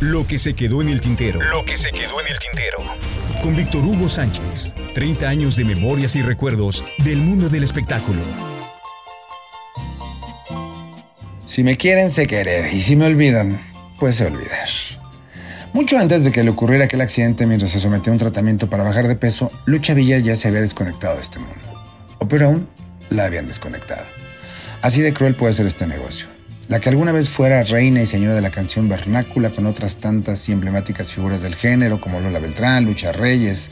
Lo que se quedó en el tintero. Lo que se quedó en el tintero. Con Víctor Hugo Sánchez. 30 años de memorias y recuerdos del mundo del espectáculo. Si me quieren, sé querer. Y si me olvidan, pues sé olvidar. Mucho antes de que le ocurriera aquel accidente mientras se sometía a un tratamiento para bajar de peso, Lucha Villa ya se había desconectado de este mundo. O peor aún, la habían desconectado. Así de cruel puede ser este negocio la que alguna vez fuera reina y señora de la canción vernácula con otras tantas y emblemáticas figuras del género como Lola Beltrán, Lucha Reyes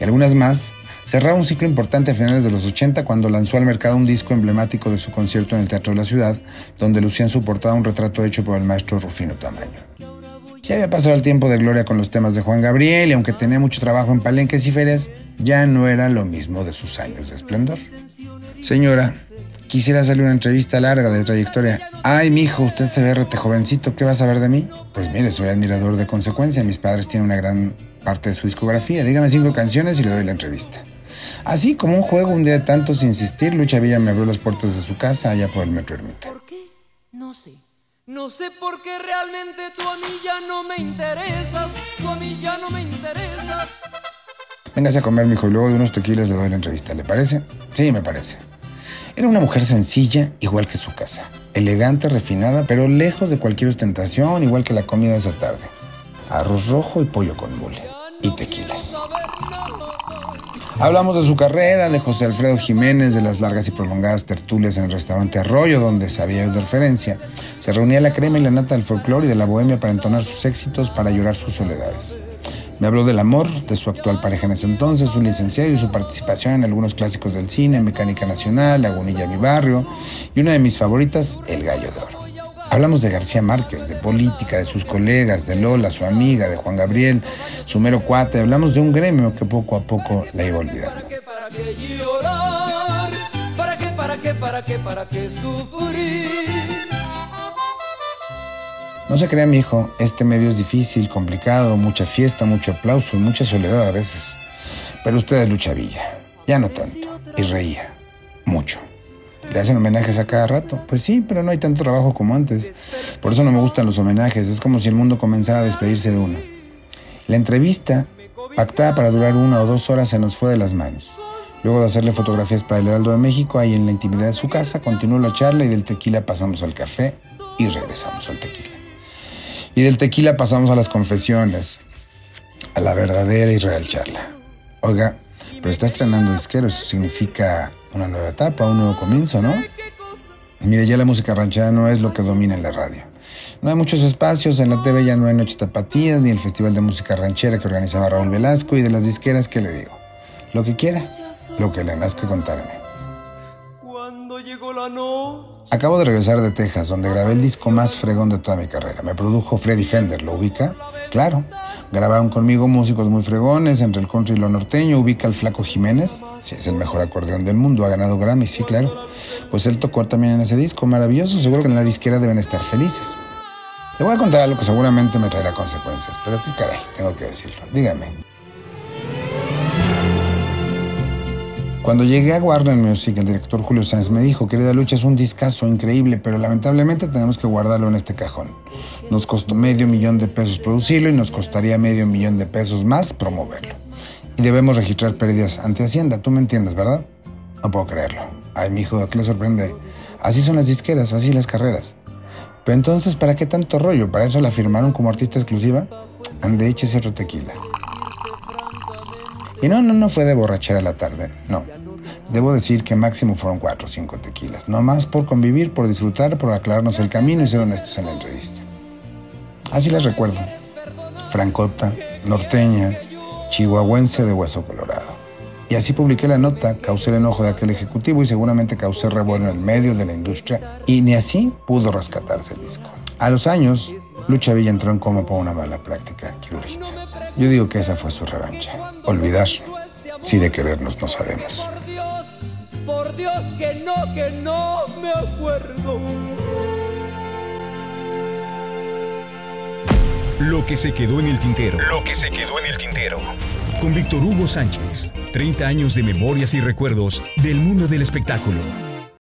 y algunas más, cerraba un ciclo importante a finales de los 80 cuando lanzó al mercado un disco emblemático de su concierto en el Teatro de la Ciudad, donde lucía en su portada un retrato hecho por el maestro Rufino Tamaño. Ya había pasado el tiempo de gloria con los temas de Juan Gabriel y aunque tenía mucho trabajo en palenques y ferias, ya no era lo mismo de sus años de esplendor. Señora, Quisiera hacerle una entrevista larga de trayectoria. Ay, mijo, usted se ve rete jovencito, ¿qué va a saber de mí? Pues mire, soy admirador de consecuencia. Mis padres tienen una gran parte de su discografía. Dígame cinco canciones y le doy la entrevista. Así como un juego, un día de tantos insistir, Lucha Villa me abrió las puertas de su casa allá por el Metro Ermita. ¿Por qué? No sé. No sé por qué realmente tú a mí ya no me interesas. Tú a mí ya no me interesas. Véngase a comer, mijo, y luego de unos tequilas le doy la entrevista. ¿Le parece? Sí, me parece. Era una mujer sencilla, igual que su casa. Elegante, refinada, pero lejos de cualquier ostentación, igual que la comida esa tarde. Arroz rojo y pollo con mole. Y tequilas. Hablamos de su carrera, de José Alfredo Jiménez, de las largas y prolongadas tertulias en el restaurante Arroyo, donde sabía de referencia. Se reunía la crema y la nata del folclore y de la bohemia para entonar sus éxitos, para llorar sus soledades. Me habló del amor, de su actual pareja en ese entonces, su licenciado y su participación en algunos clásicos del cine, Mecánica Nacional, Lagunilla Mi Barrio y una de mis favoritas, El Gallo de Oro. Hablamos de García Márquez, de política, de sus colegas, de Lola, su amiga, de Juan Gabriel, su mero cuate. Hablamos de un gremio que poco a poco la iba olvidando. ¿Para qué, para qué, para qué, para qué sufrir? No se crea, mi hijo, este medio es difícil, complicado, mucha fiesta, mucho aplauso y mucha soledad a veces. Pero usted es Lucha Villa, ya no tanto, y reía, mucho. ¿Le hacen homenajes a cada rato? Pues sí, pero no hay tanto trabajo como antes. Por eso no me gustan los homenajes, es como si el mundo comenzara a despedirse de uno. La entrevista, pactada para durar una o dos horas, se nos fue de las manos. Luego de hacerle fotografías para el Heraldo de México, ahí en la intimidad de su casa, continuó la charla y del tequila pasamos al café y regresamos al tequila. Y del tequila pasamos a las confesiones, a la verdadera y real charla. Oiga, pero está estrenando disquero, eso significa una nueva etapa, un nuevo comienzo, ¿no? Mire, ya la música ranchera no es lo que domina en la radio. No hay muchos espacios, en la TV ya no hay Noche Tapatías, ni el Festival de Música Ranchera que organizaba Raúl Velasco, y de las disqueras, ¿qué le digo? Lo que quiera, lo que le nazca contarme. Acabo de regresar de Texas, donde grabé el disco más fregón de toda mi carrera. Me produjo Freddy Fender, ¿lo ubica? Claro. Grabaron conmigo músicos muy fregones, entre el country y lo norteño. ¿Ubica al Flaco Jiménez? Sí, es el mejor acordeón del mundo, ha ganado Grammy, sí, claro. Pues él tocó también en ese disco, maravilloso. Seguro que en la disquera deben estar felices. Le voy a contar algo que seguramente me traerá consecuencias, pero qué caray, tengo que decirlo. Dígame. Cuando llegué a Warner Music, el director Julio Sáenz me dijo, querida Lucha, es un discazo increíble, pero lamentablemente tenemos que guardarlo en este cajón. Nos costó medio millón de pesos producirlo y nos costaría medio millón de pesos más promoverlo. Y debemos registrar pérdidas ante Hacienda, tú me entiendes, ¿verdad? No puedo creerlo. Ay, mi hijo, ¿qué le sorprende? Así son las disqueras, así las carreras. Pero entonces, ¿para qué tanto rollo? ¿Para eso la firmaron como artista exclusiva? Ande, échese otro tequila. Y no, no, no fue de borrachera la tarde, no. Debo decir que máximo fueron cuatro o cinco tequilas. No más por convivir, por disfrutar, por aclararnos el camino y ser honestos en la entrevista. Así las recuerdo. Francota, norteña, chihuahuense de hueso colorado. Y así publiqué la nota, causé el enojo de aquel ejecutivo y seguramente causé revuelo en el medio de la industria y ni así pudo rescatarse el disco. A los años, Lucha Villa entró en coma por una mala práctica quirúrgica. Yo digo que esa fue su revancha. Olvidar, si de querernos no sabemos. Por Dios, por Dios que no, que no me acuerdo. Lo que se quedó en el tintero. Lo que se quedó en el tintero. Con Víctor Hugo Sánchez. 30 años de memorias y recuerdos del mundo del espectáculo.